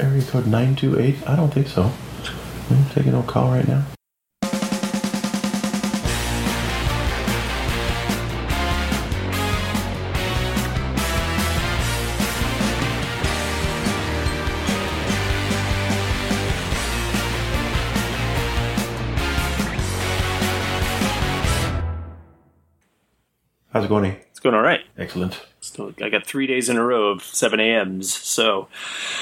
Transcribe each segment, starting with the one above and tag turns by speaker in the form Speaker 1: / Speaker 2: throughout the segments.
Speaker 1: area code 928? I don't think so. I'm taking no call right now. How's it going?
Speaker 2: It's going all right.
Speaker 1: Excellent.
Speaker 2: Still, I got three days in a row of seven a.m.s. So,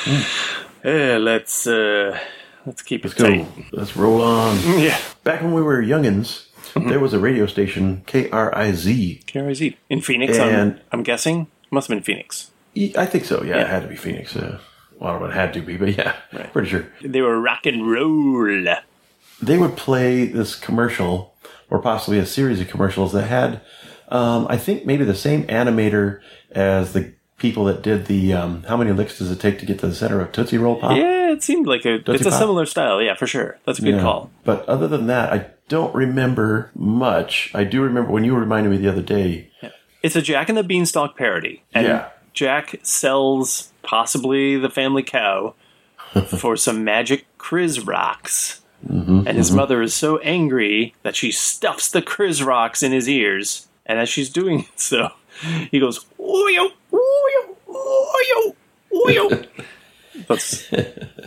Speaker 2: hmm. Eh, let's uh, let's keep it
Speaker 1: Let's go.
Speaker 2: tight.
Speaker 1: Let's roll on.
Speaker 2: Yeah,
Speaker 1: Back when we were youngins, there was a radio station, KRIZ.
Speaker 2: KRZ in Phoenix.
Speaker 1: And-
Speaker 2: I'm, I'm guessing must have been Phoenix.
Speaker 1: I think so. Yeah, it had to be Phoenix. Uh, well, I don't know it had to be, but yeah,
Speaker 2: Right.
Speaker 1: pretty sure.
Speaker 2: They were rock and roll.
Speaker 1: They would play this commercial, or possibly a series of commercials that had, um, I think maybe the same animator as the people that did the um, "How many licks does it take to get to the center of Tootsie Roll Pop?"
Speaker 2: Yeah, it seemed like a. it's a
Speaker 1: Pop?
Speaker 2: similar style. Yeah, for sure. That's a good
Speaker 1: Yeah.
Speaker 2: call.
Speaker 1: But other than that, I don't remember much. I do remember when you reminded me the other day.
Speaker 2: It's a Jack and the Beanstalk parody. And
Speaker 1: Yeah.
Speaker 2: Jack sells possibly the family cow for some magic Kriz rocks.
Speaker 1: Mm-hmm,
Speaker 2: and his mother is so angry that she stuffs the Kriz rocks in his ears. And as she's doing so, he goes, oyo. that's,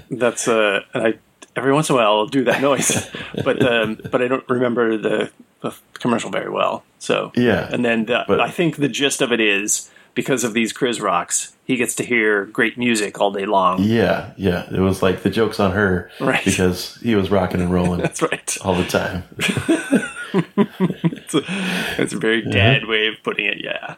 Speaker 2: that's, uh, and I, every once in a while I'll do that noise, but, um, but I don't remember the, the commercial very well. So,
Speaker 1: Yeah,
Speaker 2: and then the,
Speaker 1: but-
Speaker 2: I think the gist of it is because of these Kriz rocks, he gets to hear great music all day long.
Speaker 1: Yeah, yeah. It was like the joke's on her
Speaker 2: Right.
Speaker 1: because he was rocking and rolling
Speaker 2: That's right.
Speaker 1: all the time.
Speaker 2: It's a, it's a very dad way of putting it. Yeah.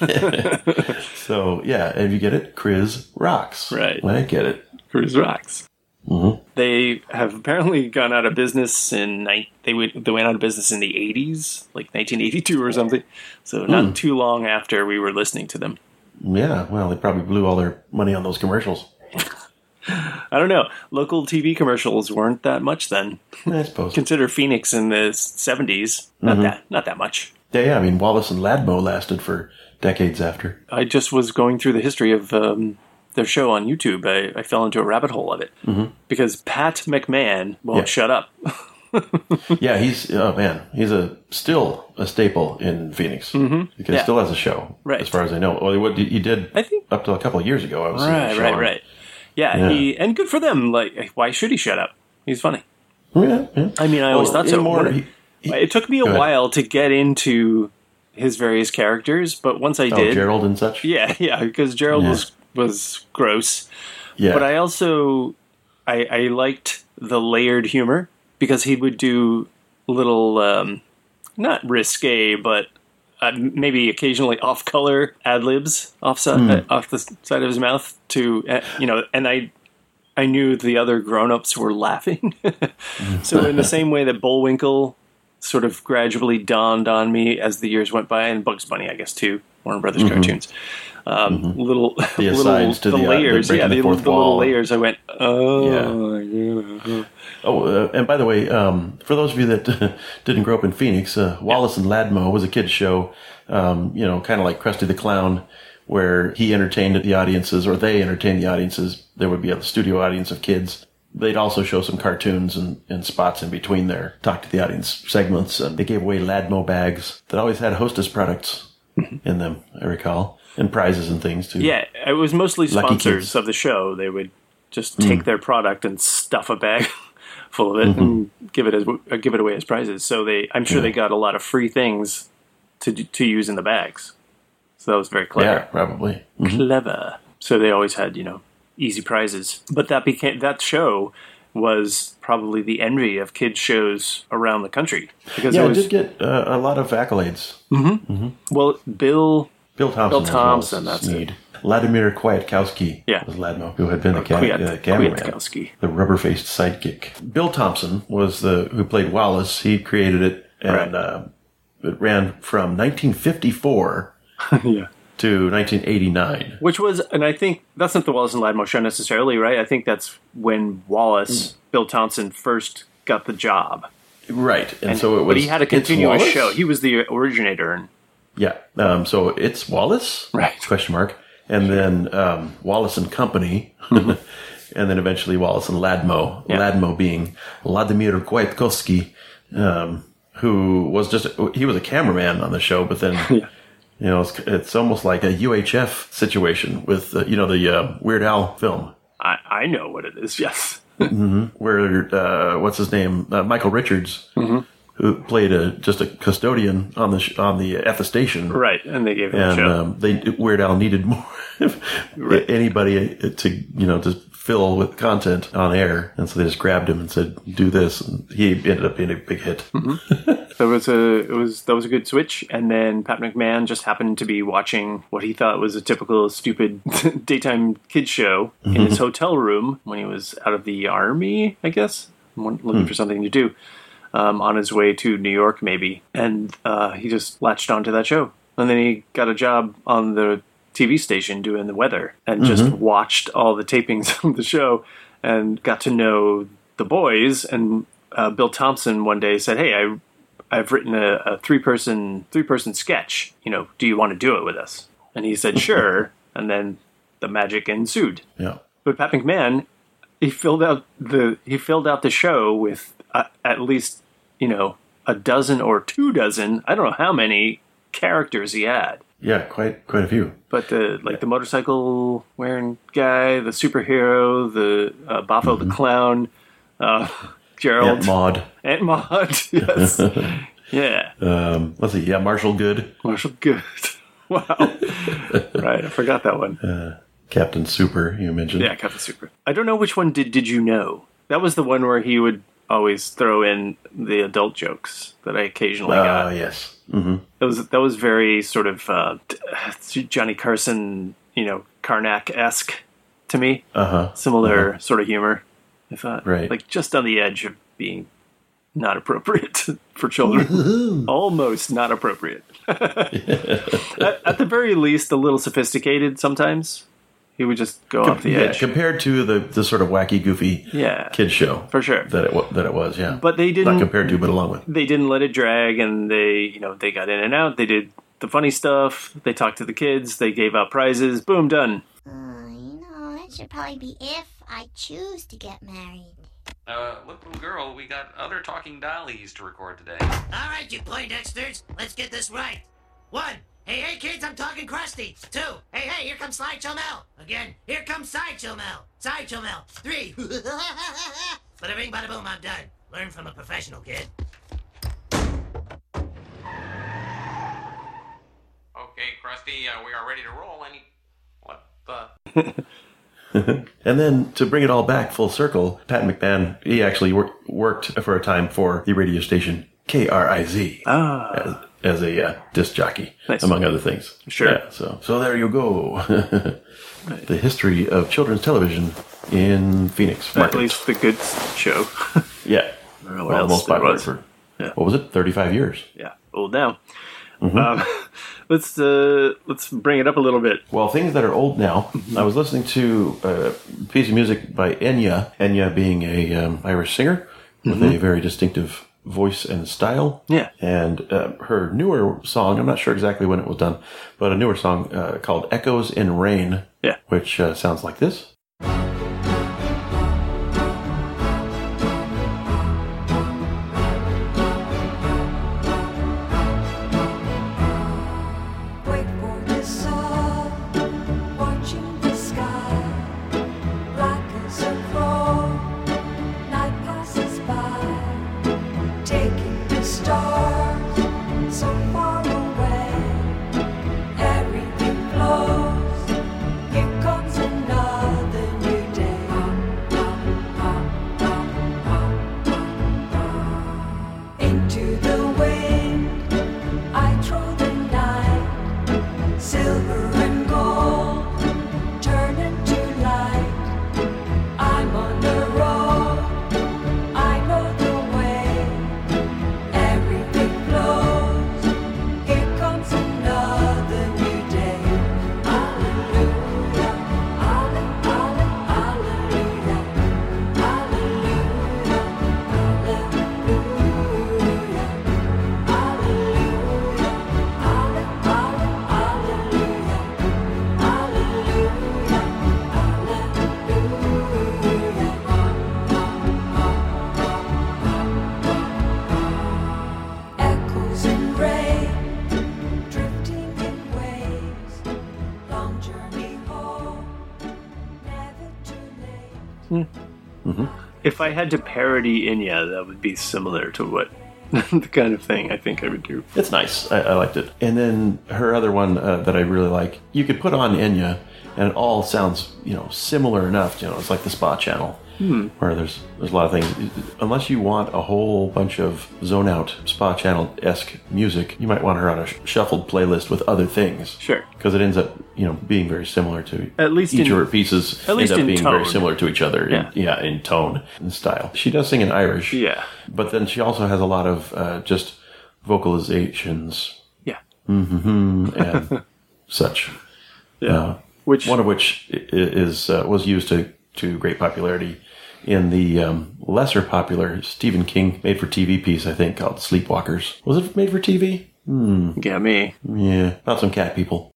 Speaker 1: So yeah, if you get it, Kriz rocks.
Speaker 2: Right.
Speaker 1: I get it.
Speaker 2: Cruise rocks. Mm-hmm. They have apparently gone out of business in they went they went out of business in the eighties, like nineteen eighty two or something. So not hmm. too long after we were listening to them.
Speaker 1: Yeah. Well, they probably blew all their money on those commercials.
Speaker 2: I don't know. Local TV commercials weren't that much then.
Speaker 1: I suppose.
Speaker 2: Consider Phoenix in the seventies. Not mm-hmm. that not that much.
Speaker 1: Yeah, yeah. I mean, Wallace and Ladmo lasted for decades after.
Speaker 2: I just was going through the history of um, their show on YouTube. I, I fell into a rabbit hole of it because Pat McMahon won't
Speaker 1: Yeah.
Speaker 2: shut up.
Speaker 1: Yeah, he's oh man, he's a still a staple in Phoenix because he
Speaker 2: Yeah.
Speaker 1: still has a show,
Speaker 2: Right.
Speaker 1: As far as I know, well, what he did
Speaker 2: I think
Speaker 1: up to a couple of years ago. I was
Speaker 2: right, right,
Speaker 1: on-
Speaker 2: right. Yeah,
Speaker 1: Yeah.
Speaker 2: he and good for them. Like, why should he shut up? He's funny.
Speaker 1: Yeah, yeah.
Speaker 2: I mean, I always
Speaker 1: Well,
Speaker 2: thought so.
Speaker 1: more- he- he-
Speaker 2: it took me a while to get into his various characters, but once I
Speaker 1: oh,
Speaker 2: did,
Speaker 1: Gerald and such.
Speaker 2: yeah, yeah, because Gerald
Speaker 1: Yeah.
Speaker 2: was was gross.
Speaker 1: yeah.
Speaker 2: But I also I, I liked the layered humor because he would do little um, not risque, but uh, maybe occasionally off color ad libs off si- uh, off the side of his mouth to uh, you know, and I I knew the other grown ups were laughing. so in the same way that Bullwinkle sort of gradually dawned on me as the years went by, and Bugs Bunny, I guess too, Warner Brothers cartoons. Um, Little,
Speaker 1: The
Speaker 2: little
Speaker 1: to
Speaker 2: the,
Speaker 1: the, uh,
Speaker 2: layers,
Speaker 1: breaking
Speaker 2: yeah,
Speaker 1: the
Speaker 2: the, little layers. I went, oh, yeah.
Speaker 1: Oh, uh, and by the way, um, for those of you that didn't grow up in Phoenix, uh, Wallace and Ladmo was a kids show, um, you know, kind of like Krusty the Clown, where he entertained the audiences, or they entertained the audiences. There would be a studio audience of kids. They'd also show some cartoons and, and spots in between their talk to the audience segments. And they gave away Ladmo bags that always had Hostess products in them, I recall, and prizes and things too.
Speaker 2: Yeah, it was mostly
Speaker 1: Lucky
Speaker 2: sponsors
Speaker 1: kids.
Speaker 2: of the show. They would just
Speaker 1: Hmm.
Speaker 2: take their product and stuff a bag full of it and
Speaker 1: Mm-hmm.
Speaker 2: give it as uh, give it away as prizes. So they, I'm sure they got a lot of free things to to use in the bags. So that was very clever.
Speaker 1: Yeah,
Speaker 2: clever.
Speaker 1: probably.
Speaker 2: Clever. So they always had you know easy prizes. But that became that show was probably the envy of kids shows around the country because
Speaker 1: Yeah,
Speaker 2: it
Speaker 1: it did get uh, a lot of accolades.
Speaker 2: well Bill
Speaker 1: Bill Thompson.
Speaker 2: Bill
Speaker 1: as well
Speaker 2: Thompson, that's
Speaker 1: Sneed. Vladimir Kwiatkowski
Speaker 2: Yeah.
Speaker 1: was Ladmo, who had been the cam-
Speaker 2: Kwiat-
Speaker 1: uh, cameraman,
Speaker 2: Kwiatkowski.
Speaker 1: the rubber-faced sidekick. Bill Thompson was the who played Wallace. He created it, and
Speaker 2: Right.
Speaker 1: uh, it ran from 1954
Speaker 2: yeah.
Speaker 1: To 1989.
Speaker 2: Which was, and I think that's not the Wallace and Ladmo show necessarily, right? I think that's when Wallace, Bill Thompson, first got the job.
Speaker 1: Right, and, so it was.
Speaker 2: but he had a continuous show. He was the originator, and
Speaker 1: Yeah. Um, so it's Wallace?
Speaker 2: Right.
Speaker 1: Question mark. And then um, Wallace and Company. and then eventually Wallace and Ladmo.
Speaker 2: Yeah.
Speaker 1: Ladmo being Vladimir Kwiatkowski, um, who was just he was a cameraman on the show, but then
Speaker 2: Yeah.
Speaker 1: You know it's, it's almost like a UHF situation with uh, you know the uh, Weird Al film
Speaker 2: I, I know what it is. Yes.
Speaker 1: where uh, what's his name uh, Michael Richards. Who played a just a custodian on the sh- on the at the station,
Speaker 2: Right. And they gave him a
Speaker 1: and
Speaker 2: show.
Speaker 1: um, they Weird Al needed more anybody uh, to you know to fill with content on air, and so they just grabbed him and said, "Do this," and he ended up being a big hit. Mm-hmm.
Speaker 2: There was a it was that was a good switch, and then Pat McMahon just happened to be watching what he thought was a typical stupid daytime kids show in his mm-hmm. hotel room when he was out of the army, I guess, looking hmm. for something to do um, on his way to New York, maybe, and uh, he just latched onto that show, and then he got a job on the TV station doing the weather, and just watched all the tapings of the show, and got to know the boys and. Uh, Bill Thompson one day said, "Hey, I I've written a, a three person three person sketch. You know, do you want to do it with us? And he said, sure. and then the magic ensued.
Speaker 1: Yeah,
Speaker 2: But Pat McMahon, he filled out the he filled out the show with uh, at least you know a dozen or two dozen. I don't know how many characters he had.
Speaker 1: yeah, quite quite a few.
Speaker 2: But the like the motorcycle wearing guy, the superhero, the uh, Boffo the clown, uh, Gerald,
Speaker 1: Aunt Maud.
Speaker 2: Aunt Maud, yes, yeah.
Speaker 1: Um, let's see. Yeah, Marshall Good,
Speaker 2: Marshall Good. wow. right, I forgot that one.
Speaker 1: Captain Super. You mentioned.
Speaker 2: Yeah, Captain Super. I don't know which one did did you know? That was the one where he would always throw in the adult jokes that I occasionally
Speaker 1: Uh,
Speaker 2: got.
Speaker 1: yes. hmm
Speaker 2: That was that was very sort of uh, Johnny Carson, you know, Karnak esque to me.
Speaker 1: Uh huh.
Speaker 2: Similar sort of humor. I thought,
Speaker 1: Right.
Speaker 2: like just on the edge of being not appropriate for children. Almost not appropriate. at, at the very least, a little sophisticated. Sometimes he would just go off the
Speaker 1: yeah,
Speaker 2: edge.
Speaker 1: compared to the the sort of wacky, goofy
Speaker 2: Yeah,
Speaker 1: kid show
Speaker 2: for sure.
Speaker 1: that it wa- that it was. Yeah,
Speaker 2: But they didn't.
Speaker 1: Not compared to, but along with.
Speaker 2: they didn't let it drag, and they, you know, they got in and out. They did the funny stuff. They talked to the kids. They gave out prizes. Boom, done.
Speaker 3: Uh, you know, that should probably be if I choose to get married.
Speaker 4: Uh, look, little girl, we got other talking dollies to record today.
Speaker 5: All right, you play Dexters, let's get this right. One, hey, hey, kids, I'm talking Krusty. Two, hey, hey, here comes Slideshow Mel. Again, here comes Sideshow Mel. Sideshow Mel. Three, bada bing, bada boom, I'm done. Learn from a professional, kid.
Speaker 4: Okay, Krusty, uh, we are ready to roll. Any. What the?
Speaker 1: And then to bring it all back full circle, Pat McMahon, he actually wor- worked for a time for the radio station KRIZ
Speaker 2: Ah,
Speaker 1: as, a uh, disc jockey,
Speaker 2: Nice.
Speaker 1: among other things.
Speaker 2: Sure.
Speaker 1: Yeah, so, so there you go. the history of children's television in Phoenix.
Speaker 2: at least the good show.
Speaker 1: Yeah. Well, most popular
Speaker 2: was.
Speaker 1: for,
Speaker 2: Yeah.
Speaker 1: what was it, 35 years?
Speaker 2: yeah, old now. Um, let's uh, let's bring it up a little bit.
Speaker 1: Well, things that are old now. I was listening to a piece of music by Enya. Enya being a um, Irish singer with a very distinctive voice and style.
Speaker 2: Yeah.
Speaker 1: And uh, her newer song, I'm not sure exactly when it was done, but a newer song uh, called Echoes in Rain,
Speaker 2: Yeah.
Speaker 1: which uh, sounds like this.
Speaker 2: If I had to parody Enya, that would be similar to what the kind of thing I think I would do.
Speaker 1: It's nice. I, I liked it. And then her other one uh, that I really like, you could put on Enya, and it all sounds you know similar enough. You know, it's like the Spa Channel, where there's there's a lot of things. Unless you want a whole bunch of zone out Spa Channel esque music, you might want her on a sh- shuffled playlist with other things.
Speaker 2: Sure.
Speaker 1: Because it ends up, you know, being very similar to
Speaker 2: At least
Speaker 1: each
Speaker 2: in-
Speaker 1: of her pieces
Speaker 2: at least
Speaker 1: end up
Speaker 2: in
Speaker 1: being very similar to each other.
Speaker 2: Yeah.
Speaker 1: In, yeah, in tone and style. She does sing in Irish.
Speaker 2: Yeah.
Speaker 1: But then she also has a lot of uh, just vocalizations
Speaker 2: Yeah.
Speaker 1: and such.
Speaker 2: Yeah.
Speaker 1: Uh,
Speaker 2: Which
Speaker 1: one of which is uh, was used to to great popularity in the um, lesser popular Stephen King made for TV piece, I think, called Sleepwalkers. Was it made for TV?
Speaker 2: yeah, me.
Speaker 1: Yeah, about some cat people.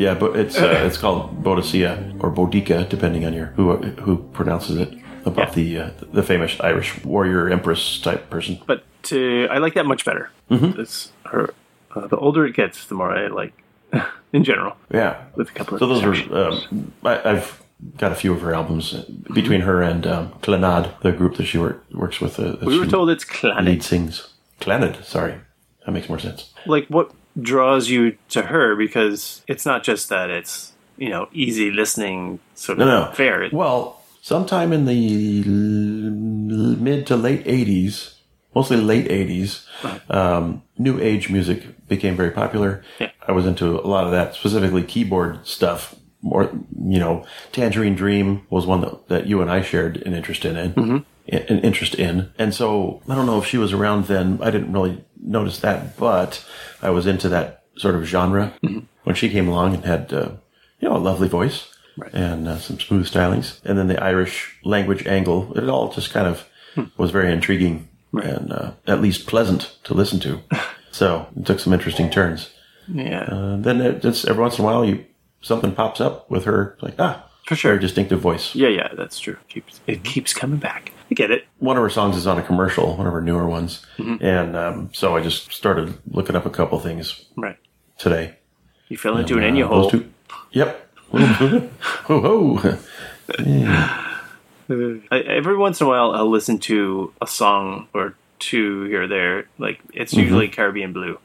Speaker 1: Yeah, but it's uh, it's called Boadicea or Bodica, depending on your who who pronounces it. About
Speaker 2: Yeah.
Speaker 1: the uh, the famous Irish warrior empress type person.
Speaker 2: But uh, I like that much better.
Speaker 1: Mm-hmm.
Speaker 2: It's her. Uh, the older it gets, the more I like, in general.
Speaker 1: Yeah.
Speaker 2: With a couple of
Speaker 1: So those are. Um, I, I've got a few of her albums uh, between her and um, Clannad, the group that she work, works with. Uh,
Speaker 2: we were told it's Clannad.
Speaker 1: lead sings. Clannad, sorry, that makes more sense.
Speaker 2: Like, what draws you to her? Because it's not just that it's you know easy listening sort of
Speaker 1: No, no.
Speaker 2: fare.
Speaker 1: Well, sometime in the l- mid to late '80s, mostly late '80s, um, new age music became very popular.
Speaker 2: Yeah.
Speaker 1: I was into a lot of that, specifically keyboard stuff. More, you know, Tangerine Dream was one that, that you and I shared an interest in. in an interest in. And so I don't know if she was around then. I didn't really notice that, but I was into that sort of genre when she came along and had, uh, you know, a lovely voice and uh, some smooth stylings. And then the Irish language angle, it all just kind of was very intriguing and uh, at least pleasant to listen to. so it took some interesting turns.
Speaker 2: yeah,
Speaker 1: Uh, then it just every once in a while, you something pops up with her, like ah,
Speaker 2: For sure.
Speaker 1: distinctive voice.
Speaker 2: yeah, yeah. That's true. Keeps it keeps coming back. I get it.
Speaker 1: one of her songs is on a commercial, one of her newer ones, and um, so I just started looking up a couple things
Speaker 2: Right.
Speaker 1: today.
Speaker 2: You fell into an
Speaker 1: Uh,
Speaker 2: Enya
Speaker 1: those
Speaker 2: hole.
Speaker 1: two- Yep. ho ho.
Speaker 2: I, every once in a while, I'll listen to a song or two here or there. Like it's
Speaker 1: Mm-hmm.
Speaker 2: usually Caribbean Blue.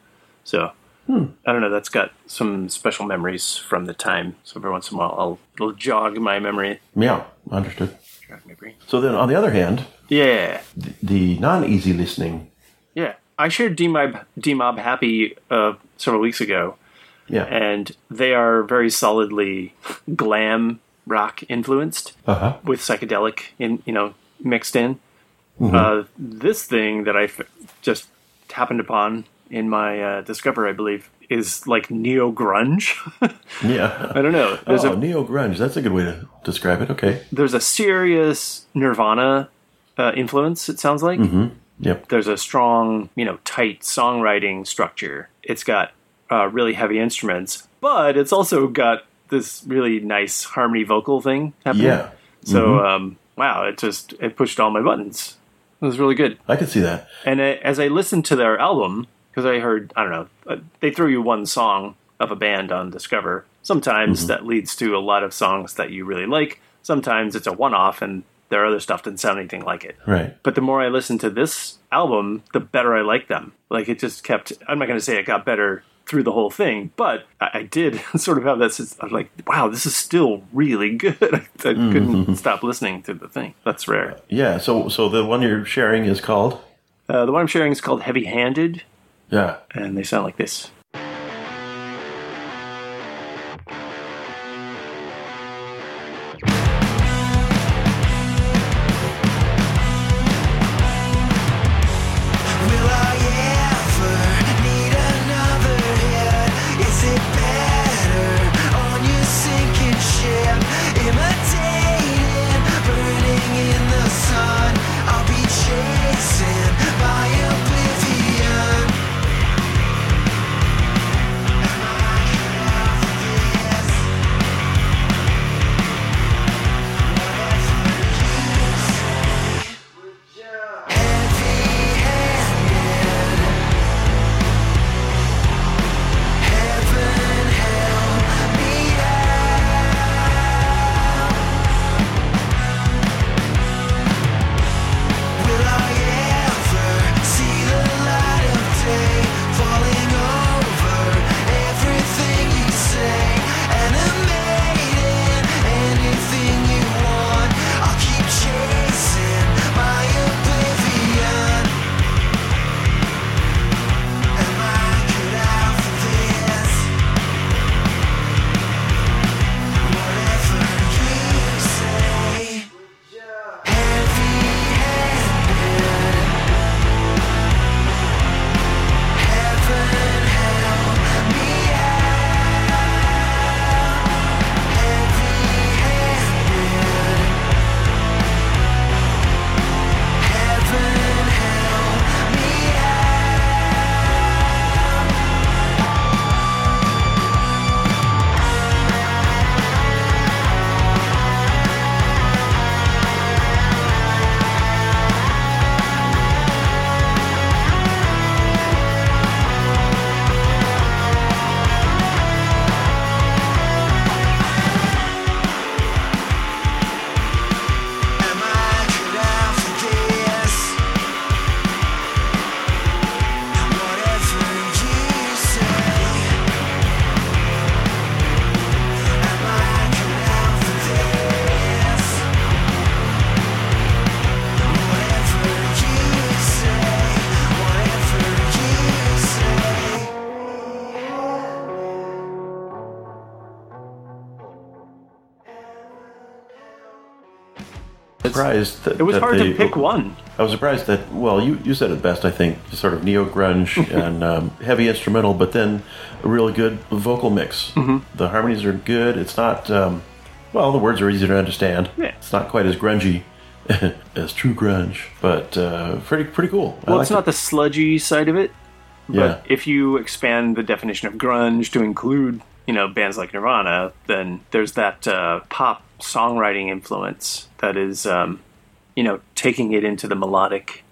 Speaker 2: So
Speaker 1: Hmm.
Speaker 2: I don't know. That's got some special memories from the time. So every once in a while, I'll it'll jog my memory.
Speaker 1: Yeah, understood.
Speaker 2: Jog my brain.
Speaker 1: So then, on the other hand,
Speaker 2: Yeah,
Speaker 1: the non-easy listening,
Speaker 2: yeah. I shared Demob, Demob Happy uh, several weeks ago,
Speaker 1: yeah,
Speaker 2: and they are very solidly glam rock influenced.
Speaker 1: uh huh,
Speaker 2: with psychedelic in you know mixed in. Uh, this thing that I f- just happened upon in my uh, Discover, I believe, is like neo grunge.
Speaker 1: yeah.
Speaker 2: I don't know. There's
Speaker 1: oh,
Speaker 2: a
Speaker 1: neo grunge. That's a good way to describe it. Okay.
Speaker 2: there's a serious Nirvana uh, influence. It sounds like
Speaker 1: Yep.
Speaker 2: there's a strong, you know, tight songwriting structure. It's got uh, really heavy instruments, but it's also got this really nice harmony vocal thing happening.
Speaker 1: Yeah.
Speaker 2: So um, wow, it just it pushed all my buttons. It was really good.
Speaker 1: I could see that.
Speaker 2: And as I listened to their album, because I heard, I don't know, uh, they throw you one song of a band on Discover. Sometimes that leads to a lot of songs that you really like. Sometimes it's a one off and their other stuff didn't sound anything like it.
Speaker 1: Right.
Speaker 2: But the more I listened to this album, the better I liked them. Like it just kept, I'm not going to say it got better through the whole thing, but I, I did sort of have that sense of like, wow, this is still really good. I, I couldn't stop listening to the thing. That's rare.
Speaker 1: Yeah. So, so the one you're sharing is called
Speaker 2: Uh, the one I'm sharing is called Heavy Handed.
Speaker 1: Yeah.
Speaker 6: and they sound like this.
Speaker 1: Surprised that
Speaker 6: It was
Speaker 1: that
Speaker 6: hard
Speaker 1: they-
Speaker 6: to pick one.
Speaker 1: I was surprised that, well, you, you said it best, I think, sort of neo grunge and um, heavy instrumental, but then a really good vocal mix.
Speaker 6: Mm-hmm.
Speaker 1: The harmonies are good. It's not, um, well, the words are easy to understand.
Speaker 6: Yeah.
Speaker 1: It's not quite as grungy as true grunge, but uh, pretty pretty cool.
Speaker 6: Well, it's not
Speaker 1: it.
Speaker 6: the sludgy side of it, but
Speaker 1: Yeah.
Speaker 6: if you expand the definition of grunge to include, you know, bands like Nirvana, then there's that uh, pop songwriting influence that is, um, you know, taking it into the melodic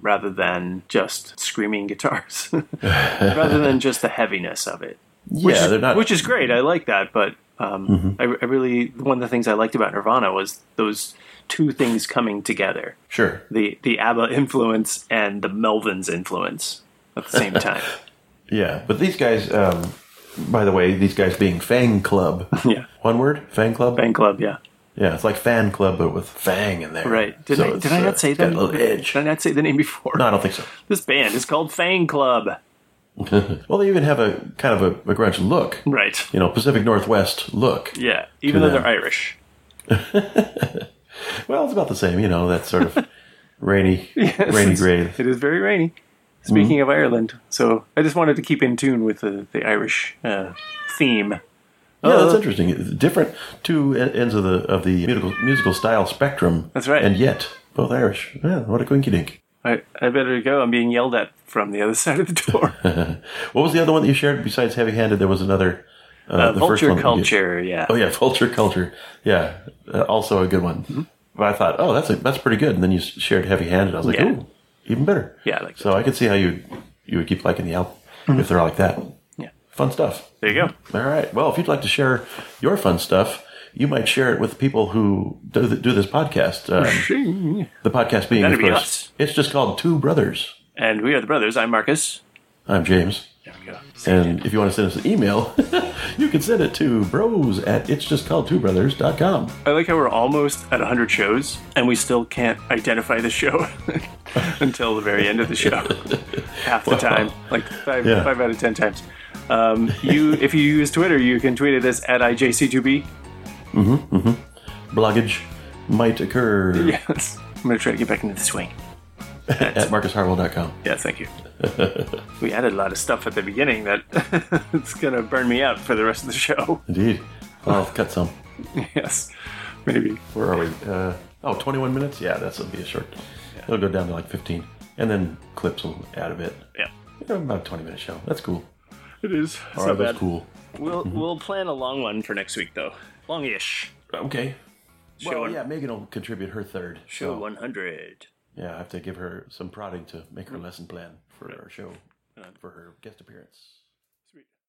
Speaker 6: rather than just screaming guitars, rather than just the heaviness of it. Which
Speaker 1: yeah,
Speaker 6: is,
Speaker 1: they're not.
Speaker 6: which is great. I like that, but um, I, I really one of the things I liked about Nirvana was those two things coming together
Speaker 1: sure.
Speaker 6: the the ABBA influence and the Melvins influence at the same time.
Speaker 1: Yeah, but these guys, um, by the way, these guys being Fangclub.
Speaker 6: yeah,
Speaker 1: One word? Fangclub? Fang club.
Speaker 6: Yeah,
Speaker 1: Yeah, it's like Fan Club, but with Fang in there.
Speaker 6: right. Did
Speaker 1: So
Speaker 6: I did I
Speaker 1: uh,
Speaker 6: not say
Speaker 1: it's got
Speaker 6: that?
Speaker 1: A little edge.
Speaker 6: Did I not say the name before?
Speaker 1: No, I don't think so.
Speaker 6: This band is called Fangclub.
Speaker 1: Well, they even have a kind of a, a grunge look.
Speaker 6: Right.
Speaker 1: You know, Pacific Northwest look.
Speaker 6: Yeah. Even though
Speaker 1: them.
Speaker 6: they're Irish.
Speaker 1: Well, it's about the same. You know, that sort of rainy, rainy
Speaker 6: It's-
Speaker 1: gray.
Speaker 6: It is very rainy. Speaking of Ireland, so I just wanted to keep in tune with the the Irish uh, theme.
Speaker 1: Yeah, that's
Speaker 6: Uh,
Speaker 1: interesting. It's different two ends of the of the musical musical style spectrum.
Speaker 6: That's right.
Speaker 1: And yet both Irish. Yeah, what a quinky dink.
Speaker 6: I, I better go. I'm being yelled at from the other side of the door.
Speaker 1: What was the other one that you shared besides Heavy Handed? There was another. Uh,
Speaker 6: Uh,
Speaker 1: the first
Speaker 6: vulture
Speaker 1: one you did.
Speaker 6: culture. Yeah.
Speaker 1: Oh yeah, vulture culture. Yeah, uh, also a good one.
Speaker 6: Mm-hmm.
Speaker 1: But I thought, oh, that's a, that's pretty good. And then you shared Heavy Handed. I was like,
Speaker 6: Yeah.
Speaker 1: ooh, even better.
Speaker 6: Yeah, I like
Speaker 1: so I could see how you you would keep liking the album if they're like that.
Speaker 6: Mm-hmm. Yeah.
Speaker 1: Fun stuff.
Speaker 6: There you go.
Speaker 1: All right. Well, if you'd like to share your fun stuff, you might share it with people who do, th- do this podcast. Um, the podcast being,
Speaker 6: That'd
Speaker 1: of course,
Speaker 6: us.
Speaker 1: it's just called Two Brothers.
Speaker 6: And we are the brothers. I'm Marcus.
Speaker 1: I'm James.
Speaker 2: There we go.
Speaker 1: And if you want to send us an email, you can send it to bros at it's just called two brothers.com.
Speaker 2: I like how we're almost at 100 shows and we still can't identify the show until the very end of the show. Half the time, like five,
Speaker 1: Yeah.
Speaker 2: five out of 10 times. Um, you, if you use Twitter, you can tweet at us at IJC2B. Mm hmm.
Speaker 1: Bloggage might occur
Speaker 2: Yes. I'm going to try to get back into the swing.
Speaker 1: At marcusharwell.com.
Speaker 2: Yeah, thank you. we added a lot of stuff at the beginning that it's going to burn me out for the rest of the show.
Speaker 1: Indeed. I'll cut some.
Speaker 2: yes, maybe.
Speaker 1: Where are we? Uh, oh, 21 minutes? Yeah, that'll be a short. It'll go down to like 15. And then clips will add a bit.
Speaker 2: Yeah,
Speaker 1: Yeah, About a 20 minute show. That's cool.
Speaker 2: it is. It's
Speaker 1: All that's
Speaker 2: bad.
Speaker 1: cool.
Speaker 2: We'll we'll plan a long one for next week though. Long ish.
Speaker 1: Okay.
Speaker 2: Show
Speaker 1: well, yeah, Megan will contribute her third.
Speaker 2: Show
Speaker 1: so,
Speaker 2: 100.
Speaker 1: Yeah, I have to give her some prodding to make her mm. lesson plan for our show, for her guest appearance.